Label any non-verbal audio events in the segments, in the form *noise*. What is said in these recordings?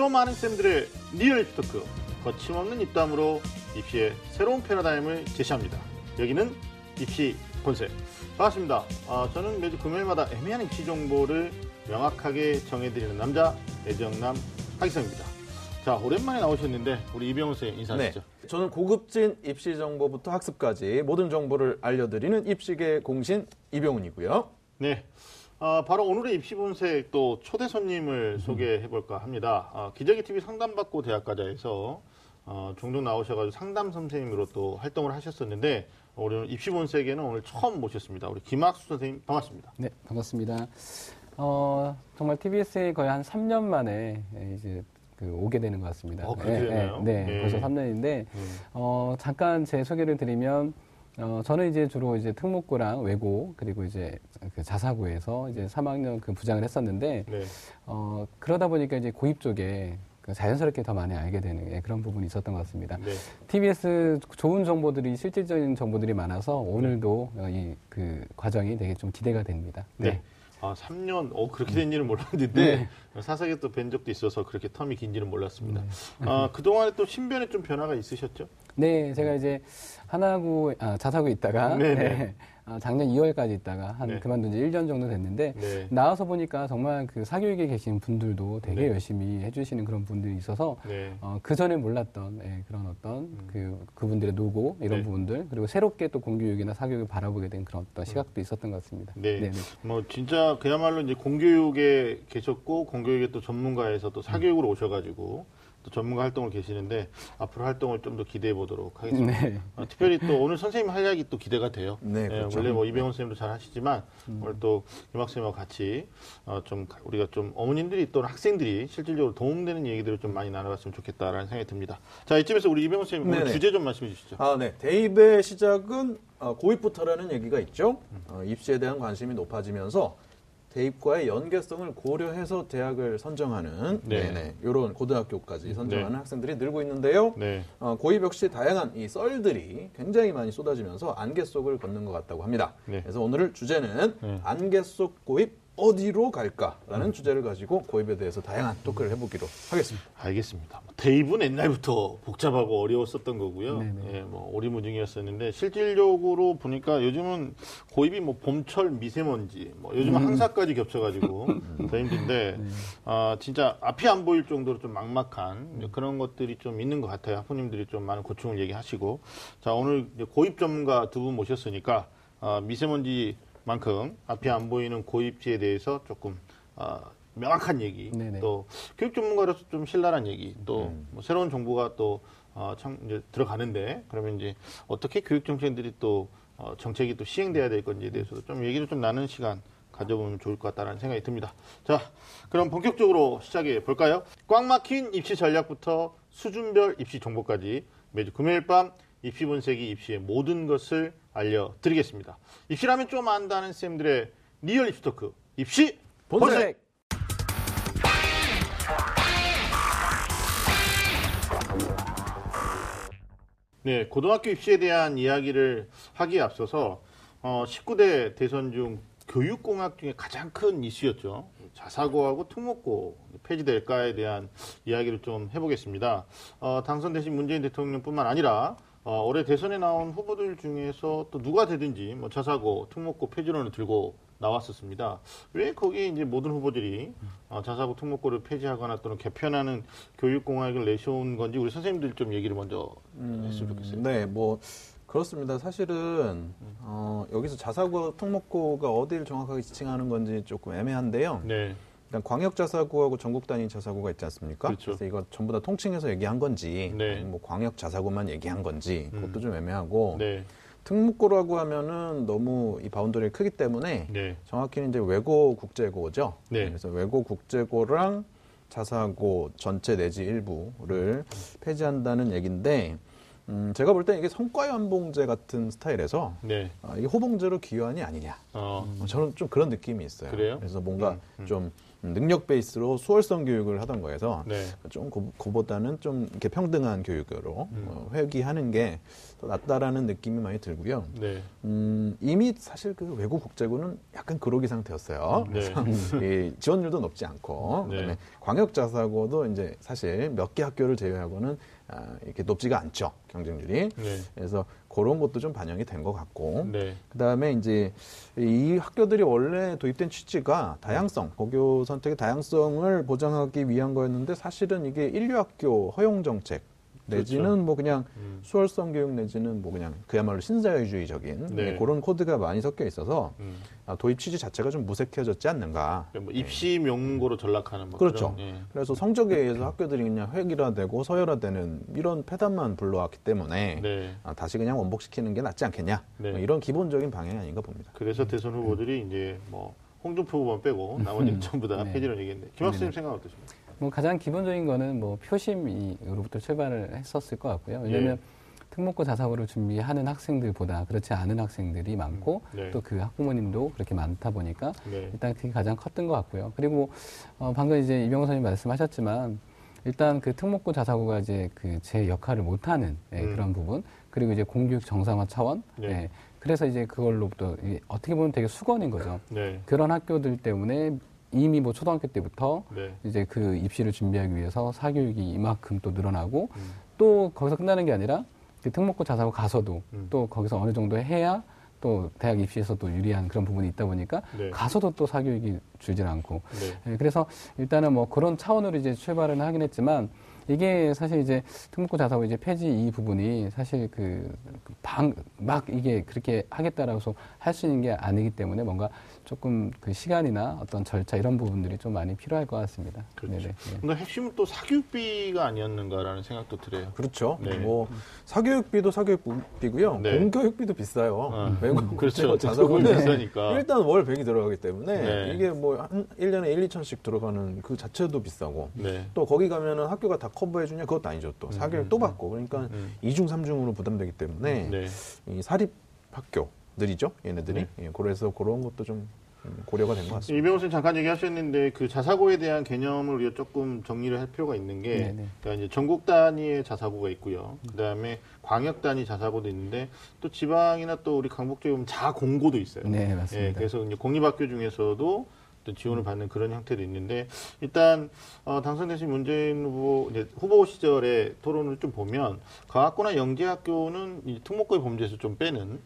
좀 아는 쌤들의 real 입시 talk 거침없는 입담으로 입시의 새로운 패러다임을 제시합니다. 여기는 입시 본색 반갑습니다. 아, 저는 매주 금요일마다 애매한 입시 정보를 명확하게 정해드리는 남자 애정남 하기성입니다. 자 오랜만에 나오셨는데 우리 이병훈 쌤 인사하시죠. 네. 저는 고급진 입시 정보부터 학습까지 모든 정보를 알려드리는 입시계 공신 이병훈이고요. 네. 아, 바로 오늘의 입시 본색 또 초대 손님을 소개해 볼까 합니다. 아, 기저귀 TV 상담받고 대학가자에서 어, 종종 나오셔가지고 상담 선생님으로 또 활동을 하셨었는데 우리 입시 본색에는 오늘 처음 모셨습니다. 우리 김학수 선생님 반갑습니다. 네, 반갑습니다. 어, 정말 TBS에 거의 한 3년 만에 이제 그 오게 되는 것 같습니다. 어, 그렇게 되나요? 네, 네. 벌써 3년인데 어, 잠깐 제 소개를 드리면 어, 저는 이제 주로 이제 특목고랑 외고 그리고 이제 그 자사고에서 이제 3학년 그 부장을 했었는데 네. 어, 그러다 보니까 이제 고입 쪽에 그 자연스럽게 더 많이 알게 되는 예, 그런 부분이 있었던 것 같습니다. 네. TBS 좋은 정보들이 실질적인 정보들이 많아서 오늘도 어, 이그 과정이 되게 좀 기대가 됩니다. 네. 아, 3년, 어, 그렇게 된 일은 몰랐는데, 네. *laughs* 사석에 또 뵌 적도 있어서 그렇게 텀이 긴지는 몰랐습니다. 네. 아, 그동안에 또 신변에 좀 변화가 있으셨죠? 네, 제가 이제 하나구 아, 자사구 있다가. *laughs* 네, 아, 작년 2월까지 있다가 한 네. 그만둔 지 1년 정도 됐는데 네. 나와서 보니까 정말 그 사교육에 계신 분들도 되게 네. 열심히 해주시는 그런 분들이 있어서 네. 어, 그 전에 몰랐던 예, 그런 어떤 그 그분들의 노고 이런 네. 부분들 그리고 새롭게 또 공교육이나 사교육을 바라보게 된 그런 어떤 시각도 있었던 것 같습니다. 네. 네네. 뭐 진짜 그야말로 이제 공교육에 계셨고 공교육의 또 전문가에서 또 사교육으로 오셔가지고 또 전문가 활동을 계시는데 앞으로 활동을 좀 더 기대해 보도록 하겠습니다. 네. 어, 특별히 또 오늘 선생님 활약이 또 기대가 돼요. 네, 예, 그렇죠. 원래 뭐 이병헌 선생님도 잘 하시지만 음. 오늘 또 김학생님과 같이 어, 좀 가- 우리가 좀 어머님들이 또 학생들이 실질적으로 도움되는 얘기들을 좀 많이 나눠봤으면 좋겠다라는 생각이 듭니다. 자 이쯤에서 우리 이병헌 선생님 오늘. 주제 좀 말씀해 주시죠. 아, 네. 대입의 시작은 어, 고입부터라는 얘기가 있죠. 어, 입시에 대한 관심이 높아지면서 대입과의 연계성을 고려해서 대학을 선정하는 네. 네. 네 이런 고등학교까지 선정하는 네. 학생들이 늘고 있는데요. 네. 어, 고입 역시 다양한 이 썰들이 굉장히 많이 쏟아지면서 안개 속을 걷는 것 같다고 합니다. 네. 그래서 오늘 주제는 네. 안개 속 고입 어디로 갈까라는 주제를 가지고 고입에 대해서 다양한 토크를 해보기로 하겠습니다. 알겠습니다. 뭐 대입은 옛날부터 복잡하고 어려웠었던 거고요. 네네. 예, 뭐 오리무중이었었는데 실질적으로 보니까 요즘은 고입이 뭐 봄철 미세먼지, 뭐 요즘은 항사까지 겹쳐가지고 *laughs* 더 힘든데 아 진짜 앞이 안 보일 정도로 좀 막막한 그런 것들이 좀 있는 것 같아요. 학부님들이 좀 많은 고충을 얘기하시고 자 오늘 고입 전문가 두 분 모셨으니까 아, 미세먼지 만큼 앞이 안 보이는 고입지에 대해서 조금 아, 명확한 얘기 네네. 또 교육 전문가로서 좀 신랄한 얘기 또뭐 새로운 정보가 또 어, 참 이제 들어가는데 그러면 이제 어떻게 교육 정책들이 또 어, 정책이 또 시행돼야 될 건지에 대해서도 좀 얘기를 좀 나누는 시간 가져보면 좋을 것 같다는 생각이 듭니다. 자, 그럼 본격적으로 시작해 볼까요? 꽉 막힌 입시 전략부터 수준별 입시 정보까지 매주 금요일 밤 입시 본색이 입시의 모든 것을 알려드리겠습니다. 입시라면 좀 안다는 쌤들의 real 입시 talk 입시 본색. 네, 고등학교 입시에 대한 이야기를 하기에 앞서서 어, 19대 대선 중 교육공약 중에 가장 큰 이슈였죠. 자사고하고 특목고 폐지될까에 대한 이야기를 좀 해보겠습니다. 어, 당선되신 문재인 대통령뿐만 아니라 어, 올해 대선에 나온 후보들 중에서 또 누가 되든지 뭐 자사고, 특목고 폐지론을 들고 나왔었습니다. 왜 거기에 이제 모든 후보들이 어, 자사고 특목고를 폐지하거나 또는 개편하는 교육공학을 내세운 건지 우리 선생님들 좀 얘기를 먼저 했으면 좋겠어요. 네, 뭐 그렇습니다. 사실은 어, 여기서 자사고 특목고가 어디를 정확하게 지칭하는 건지 조금 애매한데요. 네, 일단 광역 자사고하고 전국 단위 자사고가 있지 않습니까? 그렇죠. 래서 이거 전부 다 통칭해서 얘기한 건지, 네. 뭐 광역 자사고만 얘기한 건지 그것도 음. 좀 애매하고 네, 특목고라고 하면은 너무 이 바운더리가 크기 때문에 네, 정확히는 이제 외고 국제고죠. 네. 그래서 외고 국제고랑 자사고 전체 내지 일부를 폐지한다는 얘기인데 음, 제가 볼때 이게 성과 연봉제 같은 스타일에서 네. 아, 이게 호봉제로 기여한이 아니냐. 어, 어, 저는 좀 그런 느낌이 있어요. 그래요? 그래서 뭔가 음, 음. 좀 능력 베이스로 수월성 교육을 하던 거여서 네. 좀 그, 그보다는 좀 이렇게 평등한 교육으로 음. 어, 회귀하는 게 더 낫다라는 느낌이 많이 들고요. 네. 음, 이미 사실 그 외국 국제고는 약간 그러기 상태였어요. 네. 이 지원율도 높지 않고 네. 그다음에 광역 자사고도 이제 사실 몇 개 학교를 제외하고는 아, 이렇게 높지가 않죠 경쟁률이. 네. 그래서 그런 것도 좀 반영이 된 것 같고. 네. 그다음에 이제 이 학교들이 원래 도입된 취지가 다양성, 고교 선택의 다양성을 보장하기 위한 거였는데 사실은 이게 인류 학교 허용 정책 내지는 그렇죠. 뭐 그냥 음. 수월성 교육 내지는 뭐 그냥 그야말로 신자유주의적인 네. 네, 그런 코드가 많이 섞여 있어서 음. 아, 도입 취지 자체가 좀 무색해졌지 않는가. 뭐 입시 명문고로 전락하는 뭐 그렇죠. 그런, 예. 그래서 성적에 의해서 학교들이 그냥 획일화되고 서열화되는 이런 패단만 불러왔기 때문에 네. 아, 다시 그냥 원복시키는 게 낫지 않겠냐. 네. 뭐 이런 기본적인 방향이 아닌가 봅니다. 그래서 대선 후보들이 이제 뭐 홍준표 후보만 빼고 나머지는 전부 다 네. 폐지를 얘기했는데 김학수님 생각 어떠십니까? 뭐 가장 기본적인 거는 뭐 표심으로부터 출발을 했었을 것 같고요. 왜냐하면 예. 특목고 자사고를 준비하는 학생들보다 그렇지 않은 학생들이 많고 음, 네. 또그 학부모님도 그렇게 많다 보니까 네. 일단 그게 가장 컸던 것 같고요. 그리고 어, 방금 이제 이병호 선생님 말씀하셨지만 일단 그 특목고 자사고가 이제 그 제 역할을 못하는 예, 음. 그런 부분 그리고 이제 공교육 정상화 차원 네. 예, 그래서 이제 그걸로부터 이 어떻게 보면 되게 수건인 거죠. 네. 그런 학교들 때문에 이미 뭐 초등학교 때부터 네. 이제 그 입시를 준비하기 위해서 사교육이 이만큼 또 늘어나고 음. 또 거기서 끝나는 게 아니라 그 특목고 자사고 가서도 음. 또 거기서 어느 정도 해야 또 대학 입시에서 또 유리한 그런 부분이 있다 보니까 네. 가서도 또 사교육이 줄질 않고 네. 예, 그래서 일단은 뭐 그런 차원으로 이제 출발은 하긴 했지만 이게 사실 이제 특목고 자사고 이제 폐지 이 부분이 사실 그 방 막 이게 그렇게 하겠다라고 해서 할 수 있는 게 아니기 때문에 뭔가 조금 그 시간이나 어떤 절차 이런 부분들이 좀 많이 필요할 것 같습니다. 그렇죠. 네네. 예. 근데 핵심은 또 사교육비가 아니었는가라는 생각도 들어요. 그렇죠. 네. 뭐 사교육비도 사교육비고요. 네. 공교육비도 비싸요. 어. *laughs* 외국 *laughs* 그렇죠. 자사고는 비싸니까. 일단 월 100이 들어가기 때문에 네. 이게 뭐한 1년에 1, 2천씩 들어가는 그 자체도 비싸고 네. 또 거기 가면은 학교가 다 커버해 주냐 그것도 아니죠. 또 사교육 또 받고 그러니까 음. 이중삼중으로 부담되기 때문에 네. 이 사립 학교 들이죠. 얘네들이. 네. 예, 그래서 그런 것도 좀 음, 고려가 된 것 같습니다. 이병호 선생 잠깐 얘기하셨는데 그 자사고에 대한 개념을 우리가 조금 정리를 할 필요가 있는 게 네네. 그러니까 이제 전국 단위의 자사고가 있고요. 그다음에 광역 단위 자사고도 있는데 또 지방이나 또 우리 강북 쪽에 보면 자공고도 있어요. 네, 예, 맞습니다. 그래서 이제 공립학교 중에서도 또 지원을 받는 그런 형태도 있는데 일단 어, 당선되신 문재인 후보 이제 후보 시절의 토론을 좀 보면 과학고나 영재학교는 이 특목고의 범죄에서 좀 빼는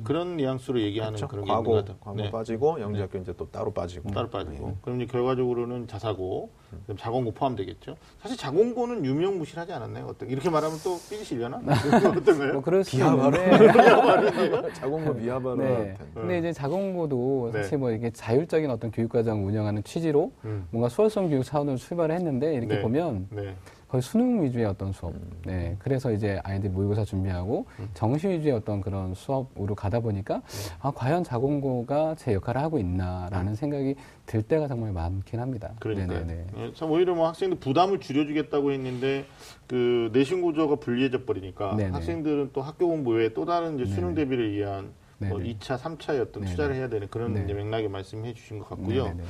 그런 뉘앙스로 얘기하는 그렇죠. 그런 게 과거, 있는 것 같아요. 과거 네. 빠지고 영재학교 이제 또 따로 빠지고. 따로 빠지고. 네. 그럼 이제 결과적으로는 자사고, 그다음 자공고 포함되겠죠. 사실 자공고는 유명무실하지 않았나요? 어떤 이렇게 말하면 또 삐지시려나? *laughs* 어떤가요? 뭐 그럴 수 비하바로. 있는데 *laughs* 자공고 비하바로 네. 근데 이제 자공고도 네. 사실 뭐 이게 자율적인 어떤 교육과정 운영하는 취지로 음. 뭔가 수월성 교육 차원으로 출발을 했는데 이렇게 네. 보면 네. 거의 수능 위주의 어떤 수업. 음. 네. 그래서 이제 아이들 모의고사 준비하고 정시 위주의 어떤 그런 수업으로 가다 보니까 네. 아, 과연 자공고가 제 역할을 하고 있나라는 생각이 들 때가 정말 많긴 합니다. 음. 그러니까 네네네. 요 오히려 뭐 학생들 부담을 줄여주겠다고 했는데 그 내신 구조가 불리해져 버리니까 네네. 학생들은 또 학교 공부 외에 또 다른 이제 수능 네네. 대비를 위한 뭐 네네. 2차, 3차의 어떤 네네. 투자를 해야 되는 그런 네. 이제 맥락에 말씀해 주신 것 같고요. 네네네.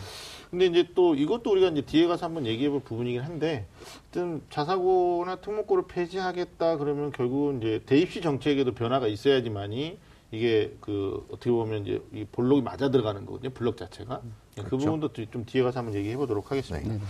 근데 이제 또 이것도 우리가 이제 뒤에 가서 한번 얘기해 볼 부분이긴 한데, 어쨌든 자사고나 특목고를 폐지하겠다 그러면 결국은 이제 대입시 정책에도 변화가 있어야지만이 이게 그 어떻게 보면 이제 이 볼록이 맞아 들어가는 거거든요. 블록 자체가. 그 그렇죠. 부분도 뒤- 좀 뒤에 가서 한번 얘기해 보도록 하겠습니다. 네네.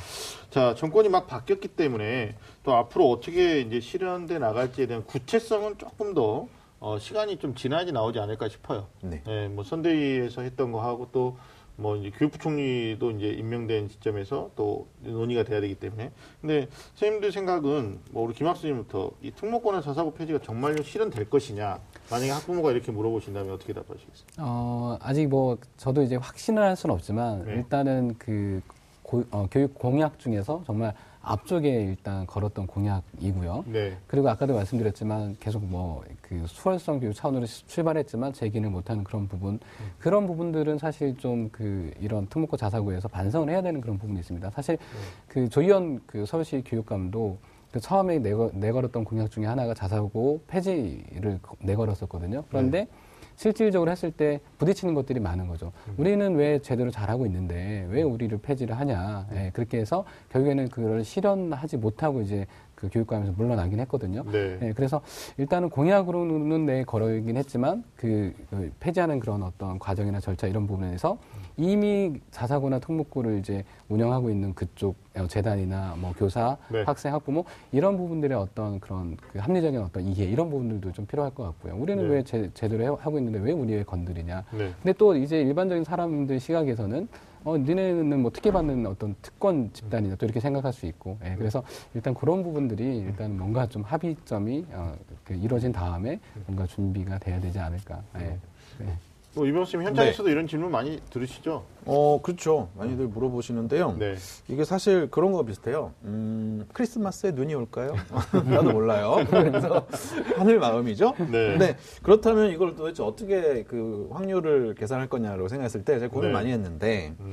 자, 정권이 막 바뀌었기 때문에 또 앞으로 어떻게 이제 실현돼 나갈지에 대한 구체성은 조금 더 어, 시간이 좀 지나야지 나오지 않을까 싶어요. 네. 예, 뭐 선대위에서 했던 거 하고 또 뭐 이제 교육부총리도 이제 임명된 시점에서 또 논의가 돼야 되기 때문에. 근데 선생님들 생각은 뭐 우리 김학수 님부터 이 특목고나 자사고 폐지가 정말로 실현될 것이냐? 만약에 학부모가 이렇게 물어보신다면 어떻게 답하시겠어요? 어, 아직 뭐 저도 이제 확신을 할 수는 없지만 네. 일단은 그 고- 어, 교육 공약 중에서 정말 앞쪽에 일단 걸었던 공약이고요. 네. 그리고 아까도 말씀드렸지만 계속 뭐 그 수월성 교육 차원으로 시- 출발했지만 제기를 못하는 그런 부분 그런 부분들은 사실 좀 그 이런 특목고 자사고에서 반성을 해야 되는 그런 부분이 있습니다. 사실 그 조희연 그 서울시 교육감도 그 처음에 내걸, 내걸었던 공약 중에 하나가 자사고 폐지를 거- 내걸었었거든요. 그런데 실질적으로 했을 때 부딪히는 것들이 많은 거죠. 우리는 왜 제대로 잘하고 있는데 왜 우리를 폐지를 하냐. 예, 그렇게 해서 결국에는 그걸 실현하지 못하고 이제 그 교육감에서 물러나긴 했거든요. 네. 예, 그래서 일단은 공약으로는 내 걸어이긴 했지만 그, 그 폐지하는 그런 어떤 과정이나 절차 이런 부분에서 이미 자사고나 특목고를 이제 운영하고 있는 그쪽 어, 재단이나 뭐 교사, 네. 학생, 학부모 이런 부분들의 어떤 그런 그 합리적인 어떤 이해 이런 부분들도 좀 필요할 것 같고요. 우리는 네. 왜 제, 제대로 해- 하고 있는데 왜 우리 왜 건드리냐. 네. 근데 또 이제 일반적인 사람들 시각에서는 어, 니네는 뭐 특혜 받는 어떤 특권 집단이다 또 이렇게 생각할 수 있고, 예, 그래서 일단 그런 부분들이 일단 뭔가 좀 합의점이 어, 그 이루어진 다음에 뭔가 준비가 돼야 되지 않을까. 예. 네. 뭐 이병수 현장에서도 이런 질문 많이 들으시죠? 어, 그렇죠. 많이들 물어보시는데요. 네. 이게 사실 그런 거 비슷해요. 음, 크리스마스에 눈이 올까요? *laughs* 나도 몰라요. *laughs* 그래서 하늘 마음이죠. 네. 근데 그렇다면 이걸 도대체 어떻게 그 확률을 계산할 거냐라고 생각했을 때 제가 고민을 네. 많이 했는데 음.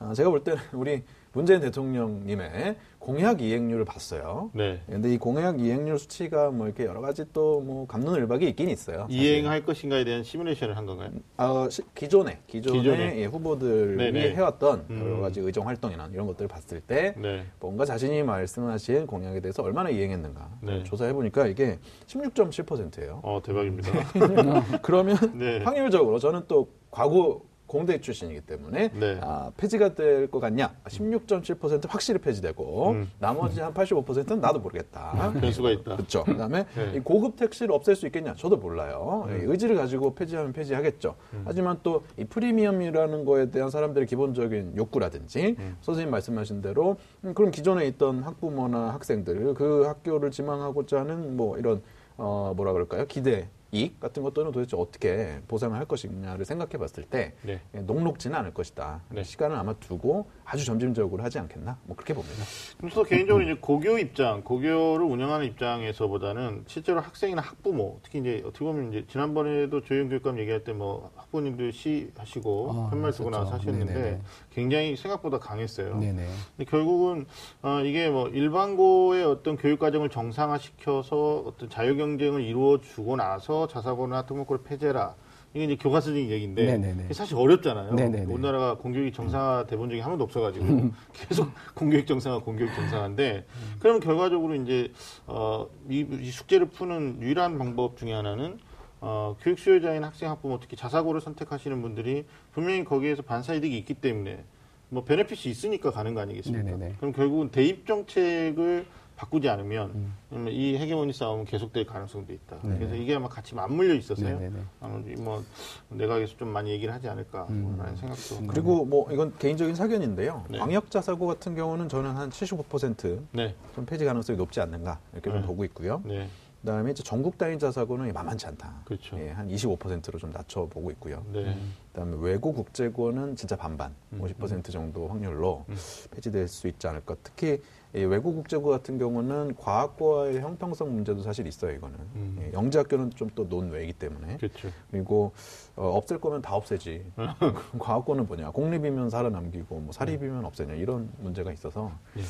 아, 제가 볼 때는 우리 문재인 대통령님의 공약 이행률을 봤어요. 네. 근데 이 공약 이행률 수치가 뭐 이렇게 여러 가지 또 뭐 감론을박이 있긴 있어요. 사실. 이행할 것인가에 대한 시뮬레이션을 한 건가요? 아, 시- 기존에 기존에 기존에. 예, 후보들이 네네. 해왔던 음. 여러 가지 의정 활동이나 이런 것들을 봤을 때 네. 뭔가 자신이 말씀하신 공약에 대해서 얼마나 이행했는가 네. 조사해 보니까 이게 16.7%예요. 어, 대박입니다. *laughs* 그러면 네. 확률적으로 저는 또 과거 공대 출신이기 때문에 네. 아, 폐지가 될 것 같냐? 16.7% 확실히 폐지되고 음. 나머지 한 85%는 나도 모르겠다. 변수가 있다. 그렇죠. 그다음에 네. 이 고급 택시를 없앨 수 있겠냐? 저도 몰라요. 이 의지를 가지고 폐지하면 폐지하겠죠. 하지만 또 이 프리미엄이라는 거에 대한 사람들의 기본적인 욕구라든지 선생님 말씀하신 대로 음, 그럼 기존에 있던 학부모나 학생들 그 학교를 지망하고자 하는 뭐 이런 어 뭐라 그럴까요? 기대 이익 같은 것들은 도대체 어떻게 보상을 할 것이냐를 생각해 봤을 때 네. 예, 녹록지는 않을 것이다. 네. 시간을 아마 두고 아주 점진적으로 하지 않겠나? 뭐 그렇게 봅니다. 그래서 개인적으로 이제 고교 입장, 고교를 운영하는 입장에서보다는 실제로 학생이나 학부모, 특히 이제 어떻게 보면 이제 지난번에도 조영 교육감 얘기할 때 뭐 학부모님들 시하시고 아, 편말 쓰고 나서. 하셨는데 네네네. 굉장히 생각보다 강했어요. 네네. 근데 결국은 어, 이게 뭐 일반고의 어떤 교육 과정을 정상화시켜서 어떤 자유 경쟁을 이루어 주고 나서 자사고나 특목고를 폐지해라. 이게 이제 교과서적인 얘기인데 네네네. 사실 어렵잖아요. 네네네. 우리나라가 공교육이 정상화돼본 적이 한 번도 없어가지고 *laughs* 계속 공교육 정상화, 공교육 정상화인데 그러면 결과적으로 이제 어, 이, 이 숙제를 푸는 유일한 방법 중에 하나는 어, 교육 수요자인 학생, 학부모 특히 자사고를 선택하시는 분들이 분명히 거기에서 반사이득이 있기 때문에 뭐 베네핏이 있으니까 가는 거 아니겠습니까? 네네네. 그럼 결국은 대입 정책을 바꾸지 않으면 그러면 이 헤게모니 싸움은 계속될 가능성도 있다. 음. 네네. 그래서 이게 아마 같이 맞물려 있어서요. 네네네. 아무래도 뭐 내각에서 좀 많이 얘기를 하지 않을까라는 생각도. 그리고 뭐 이건 개인적인 사견인데요. 네. 광역자 사고 같은 경우는 저는 한 75%좀 네, 폐지 가능성이 높지 않는가 이렇게 좀 네. 보고 있고요. 네, 그다음에 이제 전국 단위자 사고는 만만치 않다. 그렇죠. 예, 한 25%로 좀 낮춰 보고 있고요. 네, 그다음에 외고 국제고는 진짜 반반, 음. 50% 정도 확률로 음. 폐지될 수 있지 않을까. 특히 이 외고 국제고 같은 경우는 과학과의 형평성 문제도 사실 있어요. 이거는 음. 예, 영재학교는 좀 또 논외이기 때문에 그렇죠. 그리고 어, 없앨 거면 다 없애지. *laughs* 과학고는 뭐냐? 공립이면 살아남기고 뭐 사립이면 없애냐 이런 문제가 있어서 예.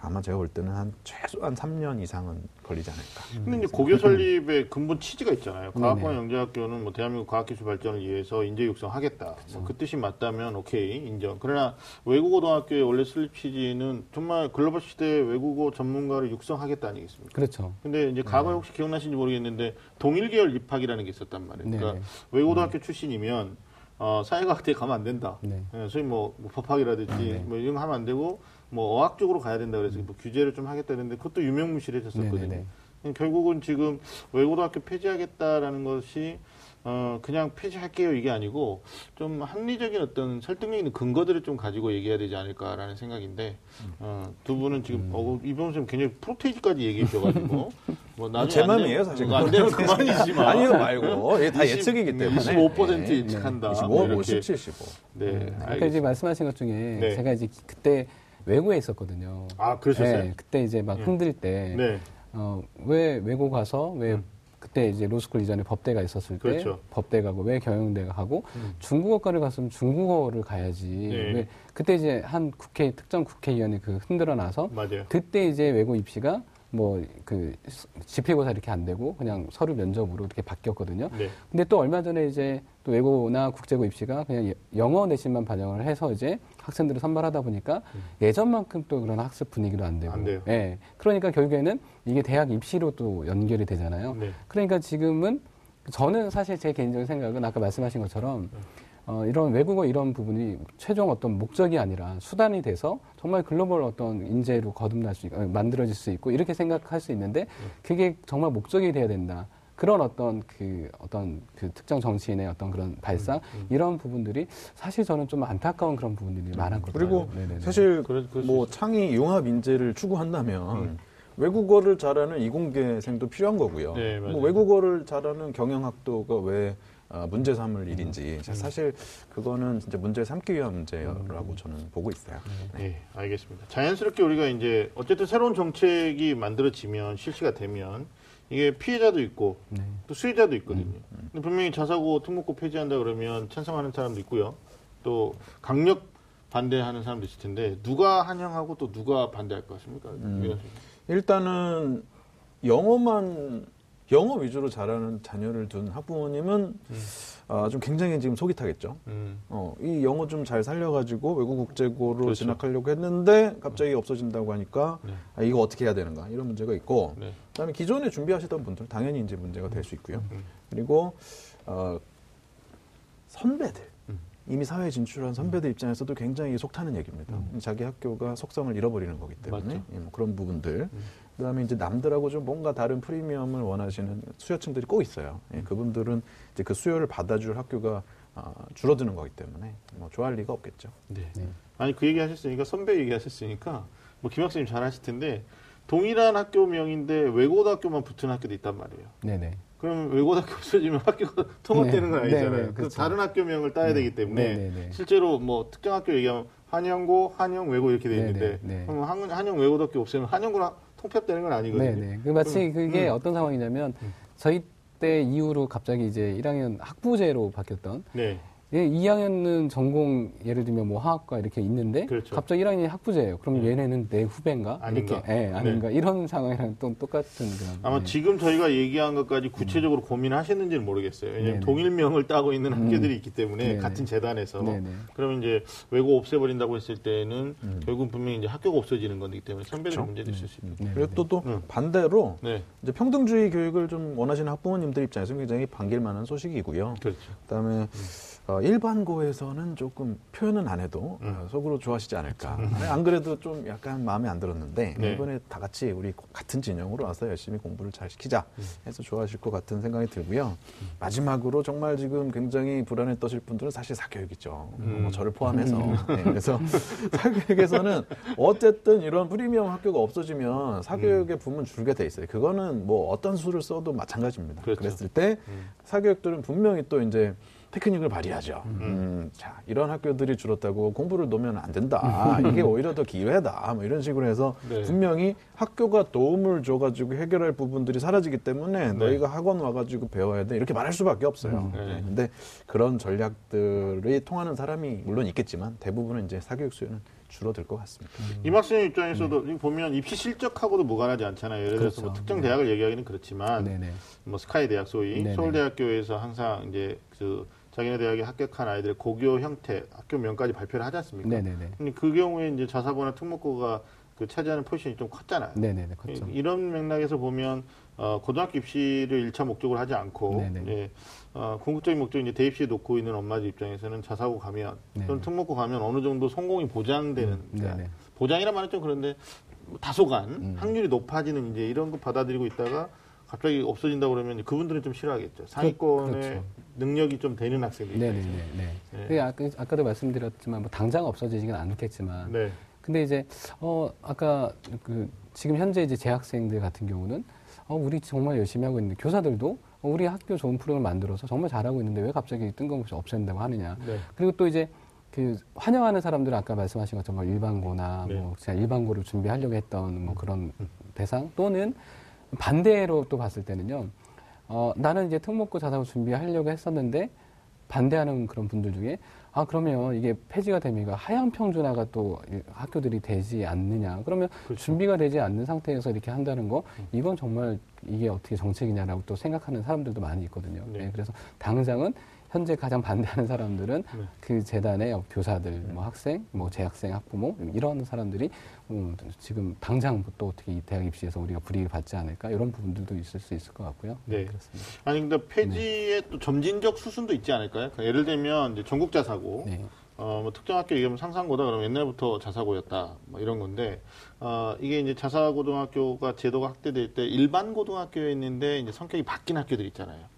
아마 제가 볼 때는 한 최소한 3년 이상은 걸리지 않을까. 근데 이제 고교 설립의 근본 취지가 있잖아요. 과학과 네네. 영재학교는 뭐 대한민국 과학기술 발전을 위해서 인재 육성하겠다. 뭐 그 뜻이 맞다면 오케이 인정. 그러나 외국어고등학교의 원래 설립 취지는 정말 글로벌 시대 외국어 전문가를 육성하겠다 아니겠습니까? 그렇죠. 근데 이제 과거에 혹시 기억나시는지 모르겠는데 동일 계열 입학이라는 게 있었단 말이에요. 그러니까 네네. 외고등학교 출신이면 어, 사회과학대에 가면 안 된다. 네. 예, 소위 뭐, 뭐 법학이라든지 네. 뭐 이런 거 하면 안 되고 뭐 어학 쪽으로 가야 된다 그래서 뭐 규제를 좀 하겠다 했는데 그것도 유명무실해졌었거든요. 네네네. 결국은 지금 외고등학교 폐지하겠다라는 것이 어 그냥 폐지할게요 이게 아니고 좀 합리적인 어떤 설득력 있는 근거들을 좀 가지고 얘기해야 되지 않을까라는 생각인데 어, 두 분은 지금 어, 이병수 님 굉장히 프로테이지까지 얘기해 주셔가지고 *laughs* 뭐 나중에 제안 맘이에요, 되면- 사실. 뭐안 되면 *laughs* 그만이지만 아니요 말고 이게 다 예측이기 때문에 25% 예. 예측한다. 25, 뭐 50, 이렇게. 75. 네, 아까 이제. 말씀하신 것 중에 네. 제가 이제 그때 외고에 있었거든요. 아 그러셨어요? 네, 그때 이제 막 예. 흔들 때, 네, 어, 왜 외고 가서 왜 음. 그때 이제 로스쿨 이전에 법대가 있었을 때 그렇죠. 법대 가고 왜 경영대 가고 음. 중국어과를 갔으면 중국어를 가야지. 네. 왜 그때 이제 한 국회 특정 국회의원이 그 흔들어 놔서 맞아요. 그때 이제 외고 입시가 뭐그 지필고사 이렇게 안 되고 그냥 서류 면접으로 이렇게 바뀌었거든요. 네. 근데 또 얼마 전에 이제 또 외고나 국제고 입시가 그냥 예- 영어 내신만 반영을 해서 이제 학생들을 선발하다 보니까 예전만큼 또 그런 학습 분위기도 안 되고. 안 돼요. 예. 그러니까 결국에는 이게 대학 입시로 또 연결이 되잖아요. 네. 그러니까 지금은 저는 사실 제 개인적인 생각은 아까 말씀하신 것처럼 어, 이런 외국어 이런 부분이 최종 어떤 목적이 아니라 수단이 돼서 정말 글로벌 어떤 인재로 거듭날 수, 있- 어, 만들어질 수 있고 이렇게 생각할 수 있는데 그게 정말 목적이 돼야 된다. 그런 어떤 그 어떤 그 특정 정치인의 어떤 그런 발상 이런 부분들이 사실 저는 좀 안타까운 그런 부분들이 많았거든요. 그리고 네네네. 사실 뭐. 창의 융합 인재를 추구한다면 음. 외국어를 잘하는 이공계생도 필요한 거고요. 네. 뭐 외국어를 잘하는 경영학도가 왜 아, 문제 삼을 일인지 음. 사실 그거는 진짜 문제 삼기 위한 문제라고 저는 보고 있어요. 네, 알겠습니다. 자연스럽게 우리가 이제 어쨌든 새로운 정책이 만들어지면 실시가 되면 이게 피해자도 있고 네. 또 수혜자도 있거든요. 근데 분명히 자사고 특목고 폐지한다 그러면 찬성하는 사람도 있고요. 또 강력 반대하는 사람도 있을 텐데 누가 환영하고 또 누가 반대할 것 같습니까? 위원장님. 일단은 영어만 영어 위주로 잘하는 자녀를 둔 학부모님은 아, 좀 굉장히 지금 속이 타겠죠. 음, 어, 이 영어 좀 잘 살려가지고 외국 국제고로 그렇죠. 진학하려고 했는데 갑자기 없어진다고 하니까 네. 아, 이거 어떻게 해야 되는가 이런 문제가 있고 네. 그다음에 기존에 준비하시던 분들 당연히 이제 문제가 될 수 있고요. 음. 그리고 어, 선배들 음. 이미 사회에 진출한 선배들 입장에서도 굉장히 속 타는 얘기입니다. 자기 학교가 속성을 잃어버리는 거기 때문에 음. 예, 뭐 그런 부분들. 음. 그다음에 이제 남들하고 좀 뭔가 다른 프리미엄을 원하시는 수요층들이 꼭 있어요. 음. 예, 그분들은 이제 그 수요를 받아줄 학교가 아, 줄어드는 거기 때문에 뭐 좋아할 리가 없겠죠. 네. 네. 아니 그 얘기 하셨으니까 선배 얘기 하셨으니까 뭐 김학생님 잘 하실 텐데 동일한 학교명인데 외고등학교만 붙은 학교도 있단 말이에요. 네네. 그럼 외고등학교 없어지면 학교가 *laughs* 통합되는 건 네, 아니잖아요. 네, 네, 그 그렇죠. 다른 학교명을 따야 되기 때문에 네, 네, 네. 실제로 뭐 특정 학교 얘기하면 한영고, 한영 외고 이렇게 돼 네, 있는데 네, 네. 그럼 한, 한영 외고등학교 없으면 한영고랑 통합되는 건 아니거든요. 네네. 그 마치 그게 음. 어떤 상황이냐면 저희 때 이후로 갑자기 이제 1학년 학부제로 바뀌었던 네. 예, 2학년은 전공 예를 들면 뭐 화학과 이렇게 있는데 그렇죠. 갑자기 1학년이 학부제예요. 그럼 얘네는 내 후배인가? 아닌가? 이렇게 예, 아닌가? 이런 상황이랑 또 똑같은 그런. 아마 네. 지금 저희가 얘기한 것까지 구체적으로 고민하셨는지는 모르겠어요. 왜냐하면 네네. 동일명을 따고 있는 음. 학교들이 있기 때문에 네네. 같은 재단에서 네네. 그러면 이제 외고 없애버린다고 했을 때는 음. 결국은 분명히 이제 학교가 없어지는 거기 때문에 선배들 그렇죠. 문제도 있을 수. 네, 그리고 네. 또, 또 음. 반대로 네, 이제 평등주의 교육을 좀 원하시는 학부모님들 입장에서 굉장히 반길 만한 소식이고요. 그렇죠. 그다음에 어, 일반고에서는 조금 표현은 안 해도 음. 어, 속으로 좋아하시지 않을까. 아니, 안 그래도 좀 약간 마음에 안 들었는데 네. 이번에 다 같이 우리 같은 진영으로 와서 열심히 공부를 잘 시키자 음. 해서 좋아하실 것 같은 생각이 들고요. 마지막으로 정말 지금 굉장히 불안에 떠실 분들은 사실 사교육이죠. 음. 뭐 저를 포함해서. 네, 그래서 *laughs* 사교육에서는 어쨌든 이런 프리미엄 학교가 없어지면 사교육의 부문 줄게 돼 있어요. 그거는 뭐 어떤 수를 써도 마찬가지입니다. 그렇죠. 그랬을때 음. 사교육들은 분명히 또 이제 테크닉을 발휘하죠. 음, 자, 이런 학교들이 줄었다고 공부를 놓으면 안 된다. 이게 오히려 더 기회다. 뭐 이런 식으로 해서 네. 분명히 학교가 도움을 줘가지고 해결할 부분들이 사라지기 때문에 너희가 학원 와가지고 배워야 돼. 이렇게 말할 수밖에 없어요. 네. 네, 근데 그런 전략들이 통하는 사람이 물론 있겠지만 대부분은 이제 사교육 수요는 줄어들 것 같습니다. 임 학생 입장에서도 이거 보면 입시 실적하고도 무관하지 않잖아요. 예를 들어서 그렇죠. 뭐 특정 대학을 얘기하기는 그렇지만 네네. 뭐 스카이 대학 소위 네네. 서울대학교에서 항상 이제 그 자기네 대학에 합격한 아이들의 고교 형태 학교명까지 발표를 하지 않습니까? 네네네. 근데 그 경우에 이제 자사고나 특목고가 그 차지하는 포지션이 좀 컸잖아요. 네네네. 이- 이런 맥락에서 보면 어, 고등학교 입시를 일차 목적으로 하지 않고. 예, 어, 궁극적인 목적 이제 대입시에 놓고 있는 엄마들 입장에서는 자사고 가면 네네. 또는 특목고 가면 어느 정도 성공이 보장되는 음, 그러니까 네네. 보장이란 말은 좀 그런데 뭐 다소간 음. 확률이 높아지는 이제 이런 거 받아들이고 있다가 갑자기 없어진다 그러면 그분들은 좀 싫어하겠죠. 상위권의 그렇죠. 능력이 좀 되는 학생들 네네네. 네. 네. 그게 아까, 아까도 말씀드렸지만 뭐 당장 없어지지는 않겠지만 네. 근데 이제 어 아까 그 지금 현재 이제 재학생들 같은 경우는 어 우리 정말 열심히 하고 있는데 교사들도 어, 우리 학교 좋은 프로그램 만들어서 정말 잘하고 있는데 왜 갑자기 뜬금없이 없앤다고 하느냐. 네. 그리고 또 이제 그 환영하는 사람들은 아까 말씀하신 것처럼 뭐 일반고나 네. 뭐 그냥 일반고를 준비하려고 했던 뭐 그런 대상 또는 반대로 또 봤을 때는요. 어 나는 이제 특목고 자사고 준비하려고 했었는데 반대하는 그런 분들 중에 아 그러면 이게 폐지가 되면 하향 평준화가 또이 학교들이 되지 않느냐 그러면 그렇죠. 준비가 되지 않는 상태에서 이렇게 한다는 거 이건 정말 이게 어떻게 정책이냐라고 또 생각하는 사람들도 많이 있거든요. 네. 네, 그래서 당장은 현재 가장 반대하는 사람들은 네. 그 재단의 교사들, 뭐 학생, 뭐 재학생, 학부모 이런 사람들이 음, 지금 당장 또 어떻게 이 대학 입시에서 우리가 불이익을 받지 않을까 이런 부분들도 있을 수 있을 것 같고요. 네. 그렇습니다. 아니 근데 네. 폐지의 또 점진적 수순도 있지 않을까요? 그러니까 예를 들면 이제 전국 자사고 네. 어, 뭐 특정 학교 얘기하면 상상고다 그러면 옛날부터 자사고였다 뭐 이런 건데 어, 이게 이제 자사고등학교가 제도가 확대될 때 일반 고등학교에 있는데 이제 성격이 바뀐 학교들 있잖아요.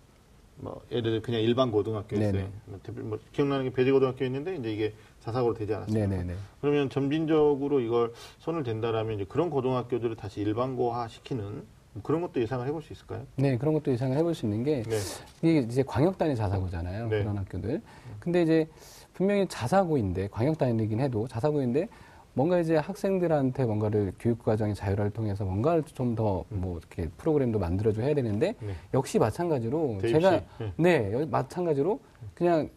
뭐 예를 들어 그냥 일반 고등학교였어요. 뭐뭐 기억나는 게 배제고등학교 있는데 이제 이게 자사고로 되지 않았습니까? 네네네. 그러면 점진적으로 이걸 손을 댄다라면 이제 그런 고등학교들을 다시 일반고화 시키는 뭐 그런 것도 예상을 해볼 수 있을까요? 네, 그런 것도 예상을 해볼 수 있는 게 네. 이게 이제 광역 단위 자사고잖아요. 네. 그런 학교들. 근데 이제 분명히 자사고인데 광역 단위이긴 해도 자사고인데 뭔가 이제 학생들한테 뭔가를 교육 과정의 자율화를 통해서 뭔가를 좀 더 뭐 이렇게 프로그램도 만들어줘 해야 되는데 네. 역시 마찬가지로 대입시. 제가 네. 네, 여- 마찬가지로 그냥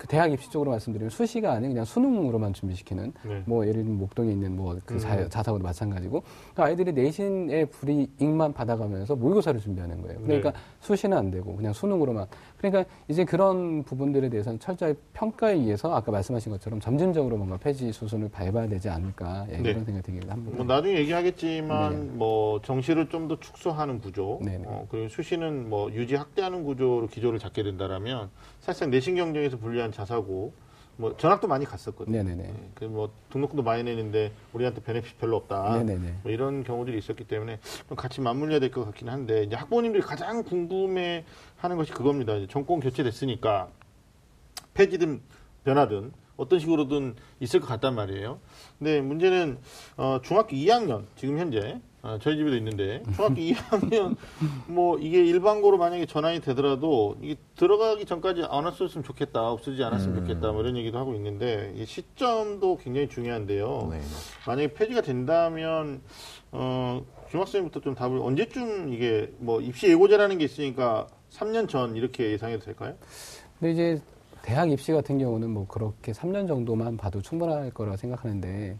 그 대학 입시 쪽으로 말씀드리면 수시가 아닌 그냥 수능으로만 준비시키는 네. 뭐 예를 들면 목동에 있는 뭐그 음. 자사고도 마찬가지고 그러니까 아이들이 내신의 불이익만 받아가면서 모의고사를 준비하는 거예요. 그러니까 네. 수시는 안 되고 그냥 수능으로만. 그러니까 이제 그런 부분들에 대해서는 철저히 평가에 의해서 아까 말씀하신 것처럼 점진적으로 뭔가 폐지 수순을 밟아야 되지 않을까 예, 네. 이런 생각이 들긴 합니다. 뭐 나중에 얘기하겠지만 뭐 정시를 좀 더 축소하는 구조, 네네. 어, 그리고 수시는 뭐 유지 확대하는 구조로 기조를 잡게 된다라면 사실상 내신 경쟁에서 불리한 자사고, 뭐 전학도 많이 갔었거든요. 네네네. 그뭐 등록금도 많이 내는데 우리한테 베네핏 별로 없다. 네네네. 뭐 이런 경우들이 있었기 때문에 좀 같이 맞물려야 될 것 같긴 한데 이제 학부모님들이 가장 궁금해하는 것이 그겁니다. 이제 정권 교체됐으니까 폐지든 변화든 어떤 식으로든 있을 것 같단 말이에요. 근데 문제는 어, 중학교 2학년 지금 현재 어, 저희 집에도 있는데 중학교 2학년 뭐 이게 일반고로 만약에 전환이 되더라도 이게 들어가기 전까지 안 왔었으면 좋겠다 없어지지 않았으면 좋겠다 뭐 이런 얘기도 하고 있는데 이 시점도 굉장히 중요한데요. 네. 만약에 폐지가 된다면 어, 중학생부터 좀 답을 언제쯤 이게 뭐 입시 예고제라는 게 있으니까 3년 전 이렇게 예상해도 될까요? 근데 이제 대학 입시 같은 경우는 뭐 그렇게 3년 정도만 봐도 충분할 거라고 생각하는데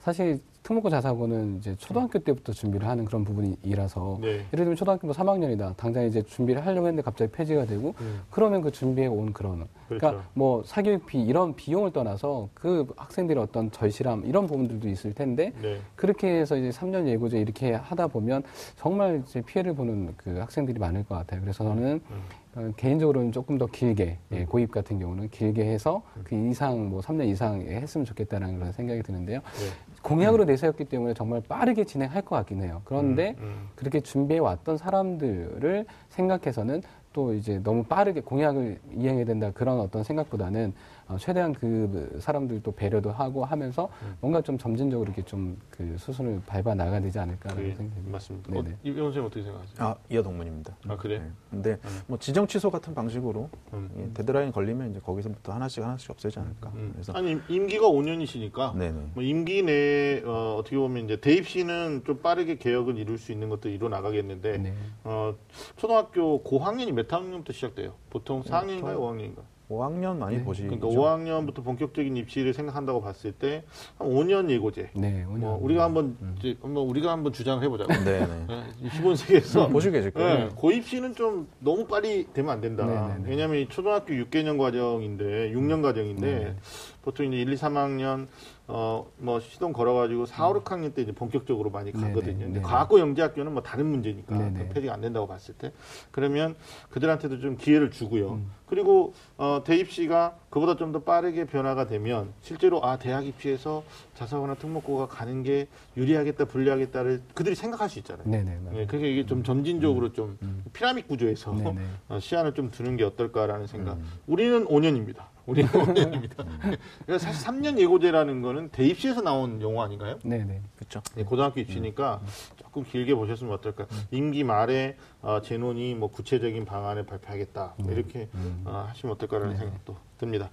사실 특목고 자사고는 이제 초등학교 때부터 준비를 하는 그런 부분이라서 네. 예를 들면 초등학교 뭐 3학년이다. 당장 이제 준비를 하려고 했는데 갑자기 폐지가 되고 음. 그러면 그 준비해 온 그런 그렇죠. 그러니까 뭐 사교육비 이런 비용을 떠나서 그 학생들의 어떤 절실함 이런 부분들도 있을 텐데 네. 그렇게 해서 이제 3년 예고제 이렇게 하다 보면 정말 이제 피해를 보는 그 학생들이 많을 것 같아요. 그래서 저는 음. 어, 개인적으로는 조금 더 길게 예, 고입 같은 경우는 길게 해서 그 이상 뭐 3년 이상 했으면 좋겠다라는 그런 생각이 드는데요. 네. 공약으로 내세웠기 때문에 정말 빠르게 진행할 것 같긴 해요. 그런데 음, 음. 그렇게 준비해 왔던 사람들을 생각해서는 또 이제 너무 빠르게 공약을 이행해야 된다 그런 어떤 생각보다는 어, 최대한 그 사람들도 배려도 하고 하면서 음. 뭔가 좀 점진적으로 이렇게 좀 그 수순을 밟아 나가야 되지 않을까라는 그게 생각이 듭니다. 맞습니다. 어. 이 선생님 어떻게 생각하세요? 아, 이하 동문입니다. 아, 그래요? 네. 근데 뭐 지정 취소 같은 방식으로 음. 예, 데드라인 걸리면 이제 거기서부터 하나씩 하나씩 없애지 않을까. 음. 그래서 아니 임- 임기가 5년이시니까 네네. 뭐 임기 내에 어, 어떻게 보면 이제 대입 시는 좀 빠르게 개혁을 이룰 수 있는 것도 이루 나가겠는데 네. 어, 초등학교 고학년이 몇 학년부터 시작돼요? 보통 4학년인가요, 5학년인가요? 5학년 많이 네. 보시죠. 그러니까 5학년부터 본격적인 입시를 생각한다고 봤을 때 한 5년 예고제. 네, 오늘 뭐 우리가 한번 이제 한번 우리가 한번 주장을 해보자고. 네 네. 25세기에서 보시고 계실 거예요. 네, 고입시는 좀 너무 빨리 되면 안 된다. 네네네. 왜냐하면 이 초등학교 6개년 과정인데 6년 과정인데 네네. 보통 이제 1, 2, 3학년 어뭐 시동 걸어가지고 4, 5, 6학년 때 이제 본격적으로 많이 네네. 가거든요. 근데. 과학고 영재학교는 뭐 다른 문제니까 폐지가 안 된다고 봤을 때 그러면 그들한테도 좀 기회를 주고요. 음. 그리고 어, 대입시가 그보다 좀 더 빠르게 변화가 되면 실제로 아 대학 입시에서 자사고나 특목고가 가는 게 유리하겠다 불리하겠다를 그들이 생각할 수 있잖아요. 네네. 네, 그러니까 이게 좀 점진적으로 좀 피라믹 구조에서 음. 네네. 어, 시안을 좀 두는 게 어떨까라는 생각. 음. 우리는 5년입니다. 우리는 5년입니다. *laughs* 그러니까 사실 3년 예고제라는 거는 대입시에서 나온 용어 아닌가요? 네네. 그렇죠. 네, 고등학교 입시니까 조금 길게 보셨으면 어떨까. 임기 말에 어, 재논이 뭐 구체적인 방안을 발표하겠다. 뭐 이렇게 어, 하시면 어떨까라는 생각도 듭니다.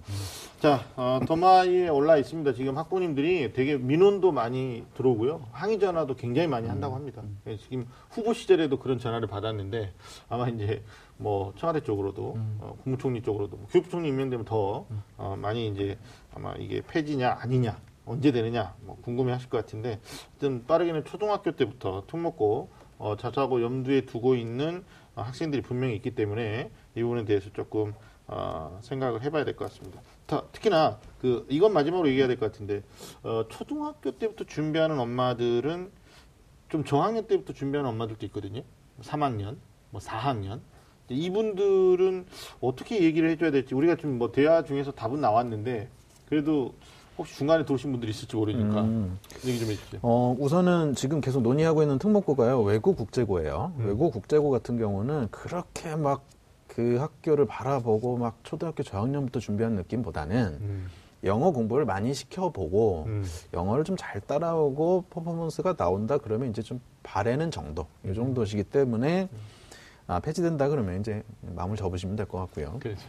자, 어, 더마이에 올라 있습니다. 지금 학부모님들이 되게 민원도 많이 들어오고요. 항의 전화도 굉장히 많이 한다고 합니다. 예, 지금 후보 시절에도 그런 전화를 받았는데 아마 이제 뭐 청와대 쪽으로도 어, 국무총리 쪽으로도 뭐 교육부총리 임명되면 더 어, 많이 이제 아마 이게 폐지냐 아니냐 언제 되느냐 뭐 궁금해하실 것 같은데 어쨌든 빠르게는 초등학교 때부터 특목고 어, 자사고 염두에 두고 있는 어, 학생들이 분명히 있기 때문에 이 부분에 대해서 조금 어, 생각을 해봐야 될 것 같습니다. 더, 특히나 그 이건 마지막으로 얘기해야 될 것 같은데 어, 초등학교 때부터 준비하는 엄마들은 좀 저학년 때부터 준비하는 엄마들도 있거든요. 3학년, 뭐 4학년. 이분들은 어떻게 얘기를 해줘야 될지 우리가 좀 뭐 대화 중에서 답은 나왔는데 그래도 혹시 중간에 들어오신 분들이 있을지 모르니까 음. 얘기 좀 해주세요. 어, 우선은 지금 계속 논의하고 있는 특목고가요. 외국 국제고예요. 음. 외국 국제고 같은 경우는 그렇게 막 그 학교를 바라보고 막 초등학교 저학년부터 준비하는 느낌보다는 음, 영어 공부를 많이 시켜보고 음, 영어를 좀 잘 따라오고 퍼포먼스가 나온다 그러면 이제 좀 바래는 정도 이 정도시기 때문에 아, 폐지된다 그러면 이제 마음을 접으시면 될 것 같고요. 그렇죠.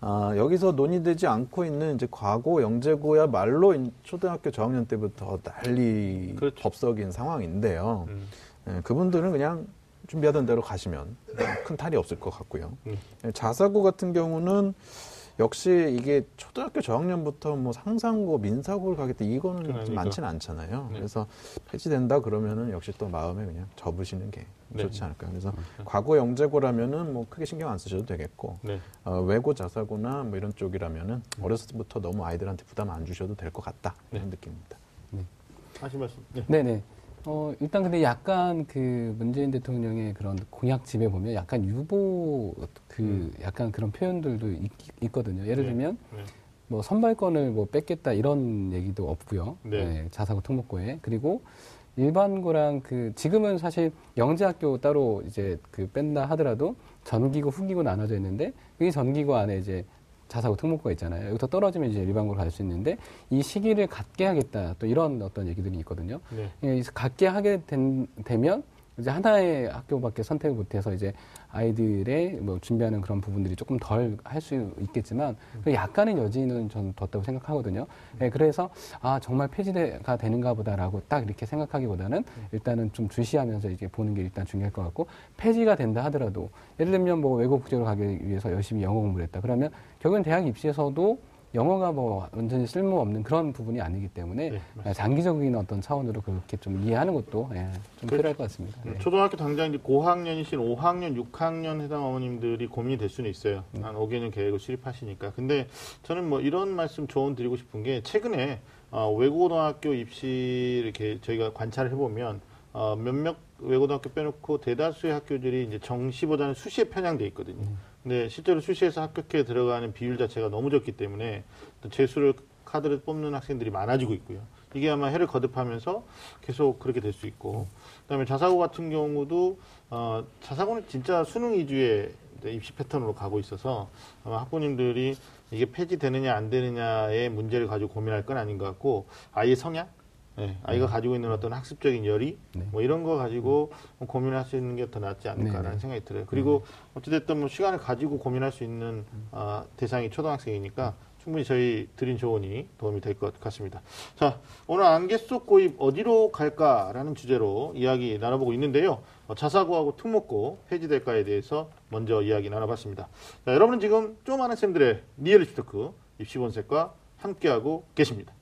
아, 여기서 논의되지 않고 있는 이제 과거 영재고야 말로 인- 초등학교 저학년 때부터 난리 그렇죠. 법석인 상황인데요. 음, 예, 그분들은 그냥 준비하던 대로 가시면 큰 탈이 없을 것 같고요. 음. 예, 자사고 같은 경우는 역시 이게 초등학교 저학년부터 뭐 상상고, 민사고를 가겠다 이거는 좀 아니까. 많지는 않잖아요. 네. 그래서 폐지된다 그러면은 역시 또 마음에 그냥 접으시는 게 네. 좋지 않을까. 그래서 과거 영재고라면은 뭐 크게 신경 안 쓰셔도 되겠고 네. 어, 외고 자사고나 뭐 이런 쪽이라면은 어렸을 때부터 너무 아이들한테 부담 안 주셔도 될 것 같다 이런 느낌입니다. 하실 말씀. 네. 네네. 어, 일단 근데 약간 그 문재인 대통령의 그런 공약집에 보면 약간 유보 그 약간 그런 표현들도 있, 거든요 예를 네. 들면 네. 뭐 선발권을 뭐 뺏겠다 이런 얘기도 없고요. 네. 네, 자사고 특목고에 그리고 일반고랑 그 지금은 사실 영재학교 따로 이제 그 뺀다 하더라도 전기고 후기고 나눠져 있는데 이 전기고 안에 이제 자사고 특목고가 있잖아요. 여기서 떨어지면 이제 일반고로 갈 수 있는데 이 시기를 갖게 하겠다 또 이런 어떤 얘기들이 있거든요. 네. 예, 그래서 갖게 하게 된, 되면 이제 하나의 학교밖에 선택을 못해서 이제 아이들의 뭐 준비하는 그런 부분들이 조금 덜 할 수 있겠지만 그 약간의 여지는 저는 뒀다고 생각하거든요. 예, 그래서 아 정말 폐지가 되는가 보다라고 딱 이렇게 생각하기보다는 일단은 좀 주시하면서 이제 보는 게 일단 중요할 것 같고 폐지가 된다 하더라도 예를 들면 뭐 외국 국제로 가기 위해서 열심히 영어 공부를 했다 그러면 결국엔 대학 입시에서도 영어가 뭐 완전히 쓸모없는 그런 부분이 아니기 때문에 네, 예, 장기적인 어떤 차원으로 그렇게 좀 이해하는 것도 예, 좀 그렇죠. 필요할 것 같습니다. 네. 초등학교 당장 이제 고학년이신 5학년, 6학년 해당 어머님들이 고민이 될 수는 있어요. 음. 한 5개년 계획을 수립하시니까. 근데 저는 뭐 이런 말씀 조언 드리고 싶은 게 최근에 어, 외고등학교 입시 이렇게 저희가 관찰을 해보면 어, 몇몇 외고등학교 빼놓고 대다수의 학교들이 이제 정시보다는 수시에 편향돼 있거든요. 음. 근데 실제로 수시에서 합격해 들어가는 비율 자체가 너무 적기 때문에 또 재수를 카드를 뽑는 학생들이 많아지고 있고요. 이게 아마 해를 거듭하면서 계속 그렇게 될 수 있고, 그다음에 자사고 같은 경우도 어, 자사고는 진짜 수능 위주의 입시 패턴으로 가고 있어서 아마 학부모님들이 이게 폐지되느냐 안 되느냐의 문제를 가지고 고민할 건 아닌 것 같고 아이의 성향, 네, 아이가 가지고 있는 어떤 학습적인 열의 네. 뭐 이런 거 가지고 고민할 수 있는 게 더 낫지 않을까라는 네, 네. 생각이 들어요. 그리고 어찌됐든 뭐 시간을 가지고 고민할 수 있는 아, 대상이 초등학생이니까 충분히 저희 드린 조언이 도움이 될 것 같습니다. 자, 오늘 안개 속 고입 어디로 갈까라는 주제로 이야기 나눠보고 있는데요. 어, 자사고하고 특목고 폐지될까에 대해서 먼저 이야기 나눠봤습니다. 자, 여러분은 지금 쪼만 학생들의 리얼리티 토크 입시본색과 함께하고 계십니다.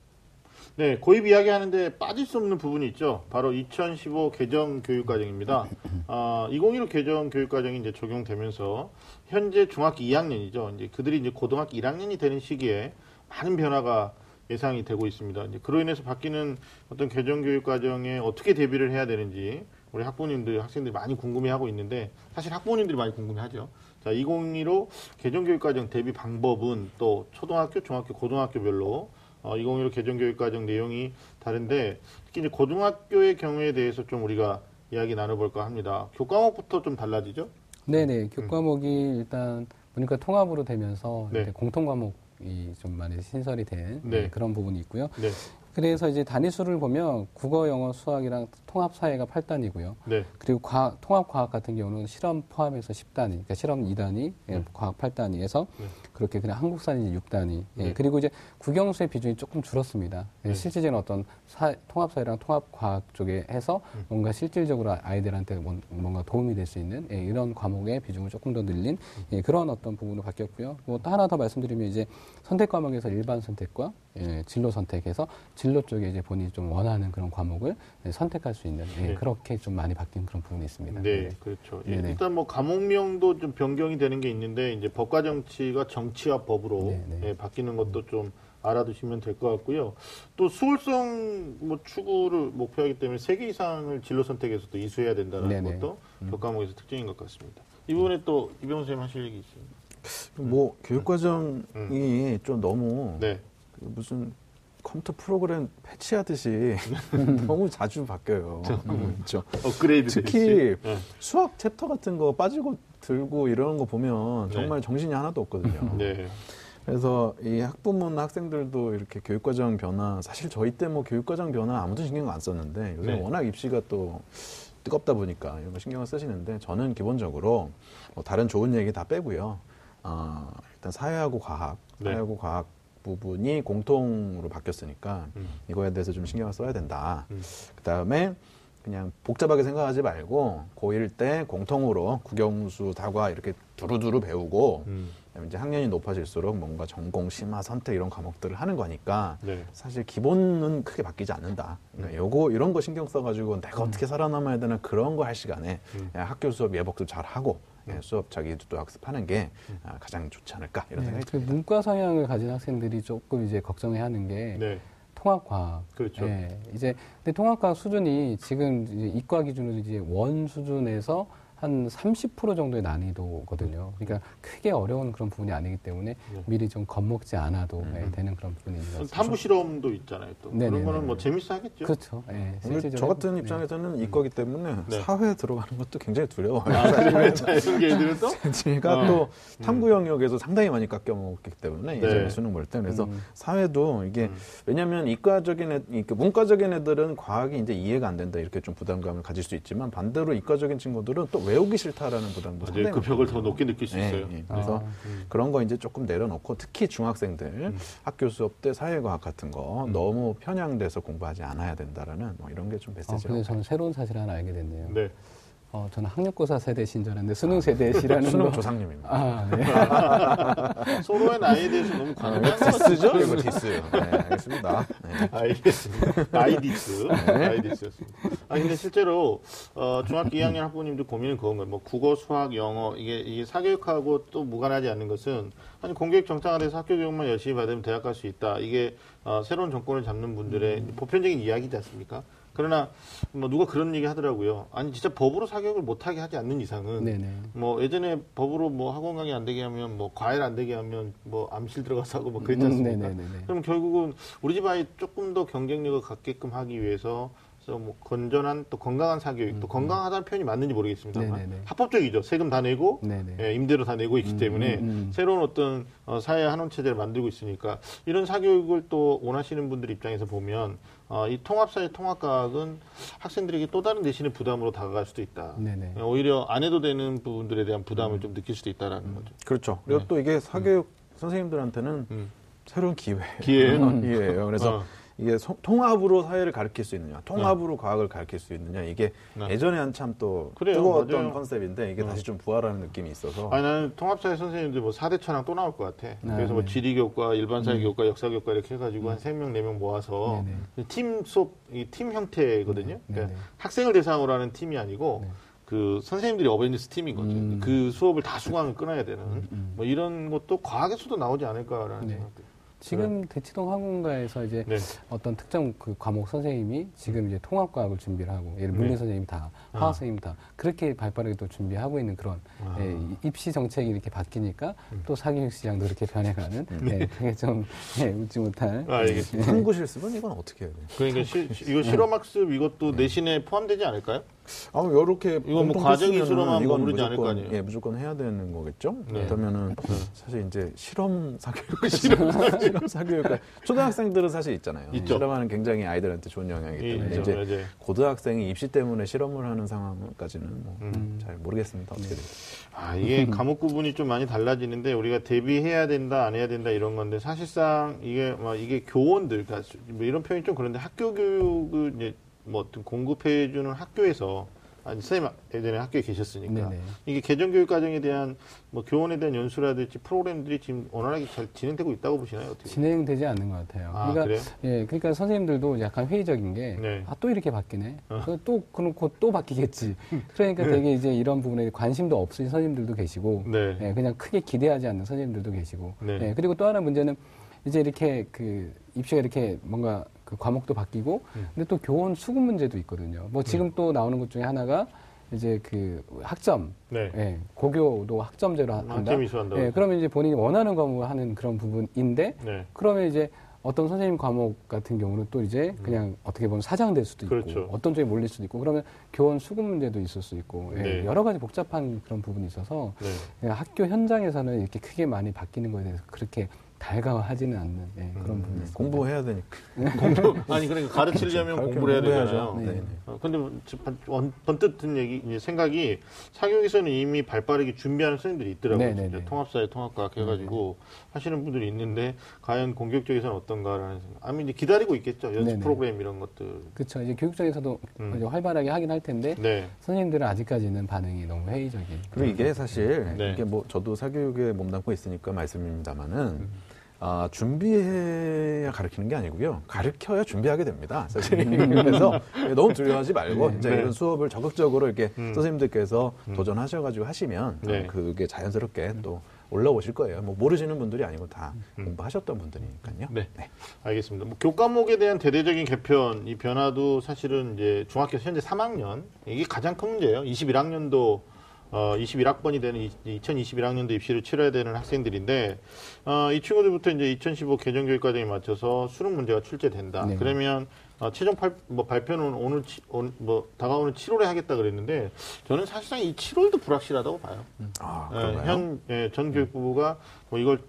네, 고입 이야기하는데 빠질 수 없는 부분이 있죠. 바로 2015 개정 교육과정입니다. 아, 2015 개정 교육과정이 이제 적용되면서 현재 중학교 2학년이죠. 이제 그들이 이제 고등학교 1학년이 되는 시기에 많은 변화가 예상이 되고 있습니다. 이제 그로 인해서 바뀌는 어떤 개정 교육과정에 어떻게 대비를 해야 되는지 우리 학부모님들, 학생들이 많이 궁금해하고 있는데 사실 학부모님들이 많이 궁금해하죠. 자, 2015 개정 교육과정 대비 방법은 또 초등학교, 중학교, 고등학교별로 어, 2015 개정 교육과정 내용이 다른데 특히 이제 고등학교의 경우에 대해서 좀 우리가 이야기 나눠볼까 합니다. 교과목부터 좀 달라지죠? 네네 교과목이 일단 보니까 통합으로 되면서 네. 공통 과목이 좀 많이 신설이 된 네. 네, 그런 부분이 있고요. 네. 그래서 이제 단위수를 보면 국어, 영어, 수학이랑 통합 사회가 8단이고요. 네. 그리고 과학, 통합 과학 같은 경우는 실험 포함해서 10단위, 그러니까 실험 2단위, 예, 과학 8단위에서 네. 그렇게 그냥 한국사는 6단위. 예, 네. 그리고 이제 국영수의 비중이 조금 줄었습니다. 예, 네. 실질적인 어떤 사- 통합 사회랑 통합 과학 쪽에 해서 음. 뭔가 실질적으로 아이들한테 뭔- 뭔가 도움이 될 수 있는 예, 이런 과목의 비중을 조금 더 늘린 예, 그런 어떤 부분으로 바뀌었고요. 뭐 또 하나 더 말씀드리면 이제 선택 과목에서 일반 선택과 예, 진로 선택해서 진로 쪽에 이제 본인이 좀 원하는 그런 과목을 예, 선택할 수 있는 예, 네. 그렇게 좀 많이 바뀐 그런 부분이 있습니다. 네, 그렇죠. 예, 네네. 일단 뭐 과목명도 좀 변경이 되는 게 있는데 이제 법과 정치가 정 치와 법으로 네네. 예, 바뀌는 것도 좀 알아두시면 될 것 같고요. 또 수월성 뭐 추구를 목표하기 때문에 세 개 이상을 진로 선택에서도 이수해야 된다는 네네. 것도 교과목에서 특징인 것 같습니다. 이 부분에 또 이병호 선생님 하실 얘기 있습니다. 뭐 교육과정이 좀 너무 네. 그 무슨 컴퓨터 프로그램 패치하듯이 *laughs* 너무 자주 바뀌어요. 그렇죠. 업그레이드 특히. 네. 수학 챕터 같은 거 빠지고 들고 이러는 거 보면 네. 정말 정신이 하나도 없거든요. 네. 그래서 이 학부모나 학생들도 이렇게 교육과정 변화, 사실 저희 때 뭐 교육과정 변화 아무도 신경 안 썼는데 요새 네. 워낙 입시가 또 뜨겁다 보니까 이런 거 신경을 쓰시는데 저는 기본적으로 뭐 다른 좋은 얘기 다 빼고요. 어, 일단 사회하고 과학, 네. 사회하고 과학 부분이 공통으로 바뀌었으니까 음. 이거에 대해서 좀 신경을 써야 된다. 음. 그 다음에 그냥 복잡하게 생각하지 말고 고1 때 공통으로 국영수, 다과 이렇게 두루두루 배우고 음. 이제 학년이 높아질수록 뭔가 전공, 심화, 선택 이런 과목들을 하는 거니까 네. 사실 기본은 크게 바뀌지 않는다. 그러니까 요거 이런 거 신경 써가지고 내가 어떻게 살아남아야 되나 그런 거 할 시간에 음. 그냥 학교 수업 예복도 잘 하고 예, 수업 자기도 또 학습하는 게 아, 가장 좋지 않을까 이런 네, 생각이 그 듭니다. 문과 성향을 가진 학생들이 조금 이제 걱정해 하는 게 네. 통합과학. 그렇죠. 예, 이제 근데 통합과학 수준이 지금 이제 이과 기준으로 이제 원 수준에서 한 30% 정도의 난이도거든요. 그러니까 크게 어려운 그런 부분이 아니기 때문에 네. 미리 좀 겁먹지 않아도 음. 예, 되는 그런 부분이 있는 것. 탐구 실험도 있잖아요. 또 네네네. 그런 거는 뭐 재밌어 하겠죠. 그렇죠. 예, 오늘 실질적으로 저 같은 해보- 입장에서는 이과기 때문에 네. 사회에 들어가는 것도 굉장히 두려워요. 아, *laughs* 그러면 자연계들은 또 *laughs* 제가 어. 또 탐구 영역에서 상당히 많이 깎여 먹었기 때문에 네. 예전에 수능 볼 때 그래서 음. 사회도 이게 음. 왜냐하면 이과적인 애, 이 문과적인 애들은 과학이 이제 이해가 안 된다 이렇게 좀 부담감을 가질 수 있지만 반대로 이과적인 친구들은 또 외우기 싫다라는 부담도. 상당히 그 벽을 더. 높게 느낄 수 예, 있어요. 예. 그래서 아. 음. 그런 거 이제 조금 내려놓고 특히 중학생들 음. 학교 수업 때 사회과학 같은 거 음. 너무 편향돼서 공부하지 않아야 된다라는 뭐 이런 게좀 아, 메시지라고 근데 저는 새로운 사실 하나 알게 됐네요. 네. 어, 저는 학력고사 세대신 줄 알았는데 수능 세대시라는 수능 거. 조상님입니다. 아, 네. *laughs* 서로의 나이에 대해서 너무 아, 과한. 디스죠? 이거 디스. 네, 알겠습니다. 네. 알겠습니다. 나이 디스. 나이 디스였습니다. 아, 근데 실제로, 어, 중학교 2학년 학부모님들 고민은 그건 거예요. 뭐, 국어, 수학, 영어, 이게, 이게 사교육하고 또 무관하지 않는 것은, 아니, 공교육 정착화돼서 학교 교육만 열심히 받으면 대학 갈 수 있다. 이게, 어, 새로운 정권을 잡는 분들의 보편적인 이야기지 않습니까? 그러나, 뭐, 누가 그런 얘기 하더라고요. 아니, 진짜 법으로 사교육을 못하게 하지 않는 이상은, 네네. 뭐 예전에 법으로 뭐 학원 강의 안 되게 하면 뭐 과외 안 되게 하면 뭐 암실 들어가서 하고 뭐 그랬지 음, 않습니까? 네네네네. 그럼 결국은 우리 집 아이 조금 더 경쟁력을 갖게끔 하기 위해서 그래서 뭐 건전한 또 건강한 사교육 또 건강하다는 표현이 맞는지 모르겠습니다만 음, 네네네. 합법적이죠 세금 다 내고. 예, 임대료 다 내고 있기 음, 때문에 음, 음. 새로운 어떤 어, 사회 한원 체제를 만들고 있으니까 이런 사교육을 또 원하시는 분들 입장에서 보면 어, 이 통합사회 통합과학은 학생들에게 또 다른 대신의 부담으로 다가갈 수도 있다. 네네. 예, 오히려 안 해도 되는 부분들에 대한 부담을 좀 느낄 수도 있다라는 거죠. 그렇죠. 그리고 네. 또 이게 사교육 선생님들한테는 음. 새로운 기회. 기회예요? *laughs* 기회예요. 그래서 어. 이게 소- 통합으로 사회를 가르칠 수 있느냐, 통합으로 과학을 가르칠 수 있느냐, 이게 네. 예전에 한참 또 그래요, 뜨거웠던 맞아요. 컨셉인데 이게 어. 다시 좀 부활하는 느낌이 있어서 아니 나는 통합사회 선생님들 뭐 4대 천왕 또 나올 것 같아. 그래서 뭐 네. 지리교과, 일반사회교과, 역사교과 이렇게 해가지고 한 3명, 4명 모아서 네네. 팀 수업, 이 팀 형태거든요. 네, 그러니까 네네. 학생을 대상으로 하는 팀이 아니고 네. 그 선생님들이 어벤져스 팀인 거죠. 음. 그 수업을 다 수강을 끊어야 되는 음. 뭐 이런 것도 과학에서도 나오지 않을까라는 네. 생각도. 지금 대치동 학원가에서 이제 네. 어떤 특정 그 과목 선생님이 지금 이제 통합과학을 준비를 하고 예를 네. 선생님 다 화학 아. 선생님 다 그렇게 발빠르게 또 준비하고 있는 그런 아. 예, 이- 입시 정책이 이렇게 바뀌니까 음. 또 사교육 시장도 그렇게 변해가는 예, 그게 좀 예, 웃지 못할 아, 알겠습니다. 탐구 실습은 이건 어떻게 해야 돼요? 그러니까 시, 이거 실험학습 이것도 내신에 포함되지 않을까요? 아, 이렇게 이건 뭐 과정 이수로만 머무르지 않을 거 아니에요? 예, 무조건 해야 되는 거겠죠. 네. 그렇다면은 사실 이제 *laughs* 실험 사교육 실험 사교육 초등학생들은 사실 있잖아요. 있죠. 실험하는 굉장히 아이들한테 좋은 영향이기 예, 때문에 있죠. 이제 이제 고등학생이 입시 때문에 실험을 하는 상황까지는 뭐 음. 잘 모르겠습니다. 어떻게 될지. 아, 이게 *laughs* 과목 구분이 좀 많이 달라지는데 우리가 대비해야 된다, 안 해야 된다 이런 건데 사실상 이게 막 이게 교원들, 그러니까 뭐 이런 표현이 좀 그런데 학교 교육을 이제 뭐 어떤 공급해주는 학교에서 아니 선생님 예전에 학교에 계셨으니까 네네. 이게 개정 교육 과정에 대한 뭐 교원에 대한 연수라든지 프로그램들이 지금 원활하게 잘 진행되고 있다고 보시나요? 어떻게? 진행되지 않는 것 같아요. 아, 그러니까 그래요? 예, 그러니까 선생님들도 약간 회의적인 게, 네. 아, 또 이렇게 바뀌네. 어. 그또 그럼 곧 또 바뀌겠지. *laughs* 그러니까 네. 되게 이제 이런 부분에 관심도 없으신 선생님들도 계시고, 네. 예, 그냥 크게 기대하지 않는 선생님들도 계시고, 네. 예, 그리고 또 하나 문제는 이제 이렇게 그 입시가 이렇게 뭔가 그 과목도 바뀌고, 음. 근데 또 교원 수급 문제도 있거든요. 뭐 지금 또 나오는 것 중에 하나가 이제 그 학점, 네. 예, 고교도 학점제로 한다. 학점 이수한다고. 예, 그러면 이제 본인이 원하는 과목을 하는 그런 부분인데, 네. 그러면 이제 어떤 선생님 과목 같은 경우는 또 이제 그냥 어떻게 보면 사장될 수도 있고 음. 그렇죠. 어떤 쪽에 몰릴 수도 있고 그러면 교원 수급 문제도 있을 수 있고 예, 네. 여러 가지 복잡한 그런 부분이 있어서 네. 예, 학교 현장에서는 이렇게 크게 많이 바뀌는 거에 대해서 그렇게 달가워하지는 않는 예, 그런 음, 부분이 있습니다. 공부해야 되니까. *laughs* 아니 그러니까 가르치려면 공부를 해야. 되잖아요. 네. 네. 어, 근데 뭐저 번- 원- 번뜩 든 얘기 이제 생각이 사교육에서는 이미 발빠르게 준비하는 선생님들이 있더라고요. 네, 네, 네. 통합사회 통합과학 해가지고 하시는 분들이 있는데 과연 공격적에서는 어떤가라는 생각. 아니 이제 기다리고 있겠죠. 연습 네, 네. 프로그램 이런 것들. 그렇죠. 이제 교육청에서도 음. 활발하게 하긴 할 텐데 네. 선생님들은 아직까지는 반응이 너무 회의적인. 그리고 이게 사실 네. 이게 뭐 저도 사교육에 몸담고 있으니까 말씀입니다만은 음. 아, 준비해야 가르치는 게 아니고요. 가르쳐야 준비하게 됩니다. 사실. 그래서 *laughs* 너무 두려워하지 말고 진짜 네. 이런 수업을 적극적으로 이렇게 음. 선생님들께서 도전하셔가지고 하시면 네. 어, 그게 자연스럽게 또 올라오실 거예요. 뭐 모르시는 분들이 아니고 다 음. 공부하셨던 분들이니까요. 네. 알겠습니다. 뭐 교과목에 대한 대대적인 개편, 이 변화도 사실은 이제 중학교 현재 3학년, 이게 가장 큰 문제예요. 21학년도, 어, 21학번이 되는 2021학년도 입시를 치러야 되는 학생들인데, 어, 이 친구들부터 이제 2015 개정 교육 과정에 맞춰서 수능 문제가 출제된다. 네. 그러면 어, 최종 팔, 뭐 발표는 오늘, 치- 온- 뭐, 다가오는 7월에 하겠다 그랬는데, 저는 사실상 이 7월도 불확실하다고 봐요. 아, 예, 그런가요? 현 예, 전 교육부가 뭐 이걸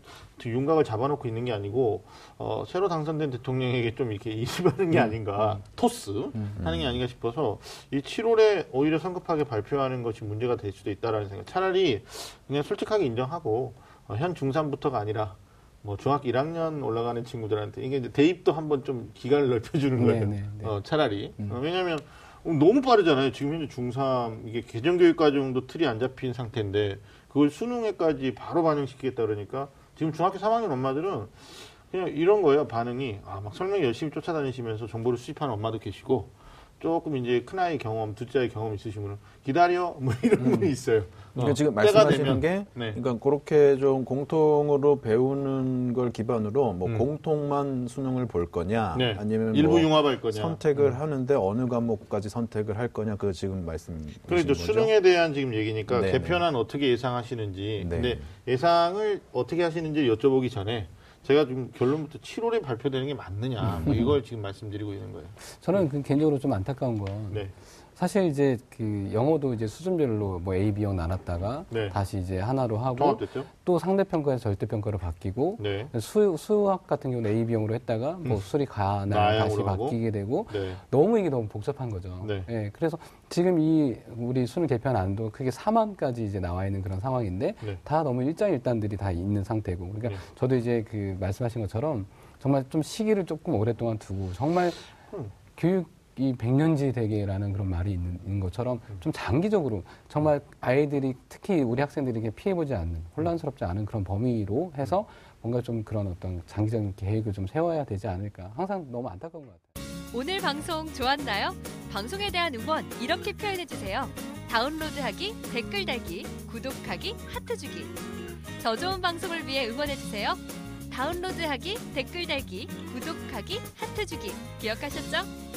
윤곽을 잡아놓고 있는 게 아니고 어, 새로 당선된 대통령에게 좀 이렇게 *laughs* 이습하는 게 아닌가 토스 하는 게 아닌가 싶어서 이 7월에 오히려 성급하게 발표하는 것이 문제가 될 수도 있다라는 생각. 차라리 그냥 솔직하게 인정하고 어, 현 중3부터가 아니라 뭐 중학교 1학년 올라가는 친구들한테 이게 이제 대입도 한번 좀 기간을 넓혀주는 네, 거예요. 네, 네. 어, 차라리 어, 왜냐하면 너무 빠르잖아요. 지금 현재 중3 이게 개정교육 과정도 틀이 안 잡힌 상태인데 그걸 수능에까지 바로 반영시키겠다 그러니까 지금 중학교 3학년 엄마들은 그냥 이런 거예요. 반응이 아 막 설명 열심히 쫓아다니시면서 정보를 수집하는 엄마도 계시고 조금 이제 큰 아이 경험, 둘째 아이 경험 있으시면 기다려 뭐 이런 분이 있어요. 그러니까 어, 지금 말씀하시는. 게 네. 그러니까 그렇게 좀 공통으로 배우는 걸 기반으로 뭐 음. 공통만 수능을 볼 거냐 네. 아니면 일부 뭐 융합할 거냐. 선택을 하는데 어느 과목까지 선택을 할 거냐 그 지금 말씀 그리고 이제 수능에 대한 지금 얘기니까 네네. 개편안 어떻게 예상하시는지. 네. 근데 예상을 어떻게 하시는지 여쭤보기 전에 제가 지금 결론부터 7월에 발표되는 게 맞느냐 뭐 *laughs* 이걸 지금 말씀드리고 있는 거예요. 저는 그 개인적으로 좀 안타까운 건 네. 사실 이제 그 영어도 이제 수준별로 뭐 A, B형 나눴다가 네. 다시 이제 하나로 하고 통합됐죠? 또 상대평가에서 절대평가로 바뀌고 네. 수, 수학 같은 경우는 A, B형으로 했다가 뭐 수리 가나 다시. 바뀌게 되고 네. 너무 이게 너무 복잡한 거죠. 네. 예, 그래서 지금 이 우리 수능 개편 안도 크게 4만까지 이제 나와 있는 그런 상황인데 네. 다 너무 일장일단들이 다 있는 상태고 그러니까 네. 저도 이제 그 말씀하신 것처럼 정말 좀 시기를 조금 오랫동안 두고 정말 음. 교육 이 백년지 대계라는 그런 말이 있는, 있는 것처럼 음. 좀 장기적으로 정말 아이들이 특히 우리 학생들에게 피해보지 않는 혼란스럽지 않은 그런 범위로 해서 뭔가 좀 그런 어떤 장기적인 계획을 좀 세워야 되지 않을까 항상 너무 안타까운 것 같아요. 오늘 방송 좋았나요? 방송에 대한 응원 이렇게 표현해 주세요. 다운로드하기, 댓글 달기, 구독하기, 하트 주기. 더 좋은 방송을 위해 응원해 주세요. 다운로드하기, 댓글 달기, 구독하기, 하트 주기. 기억하셨죠?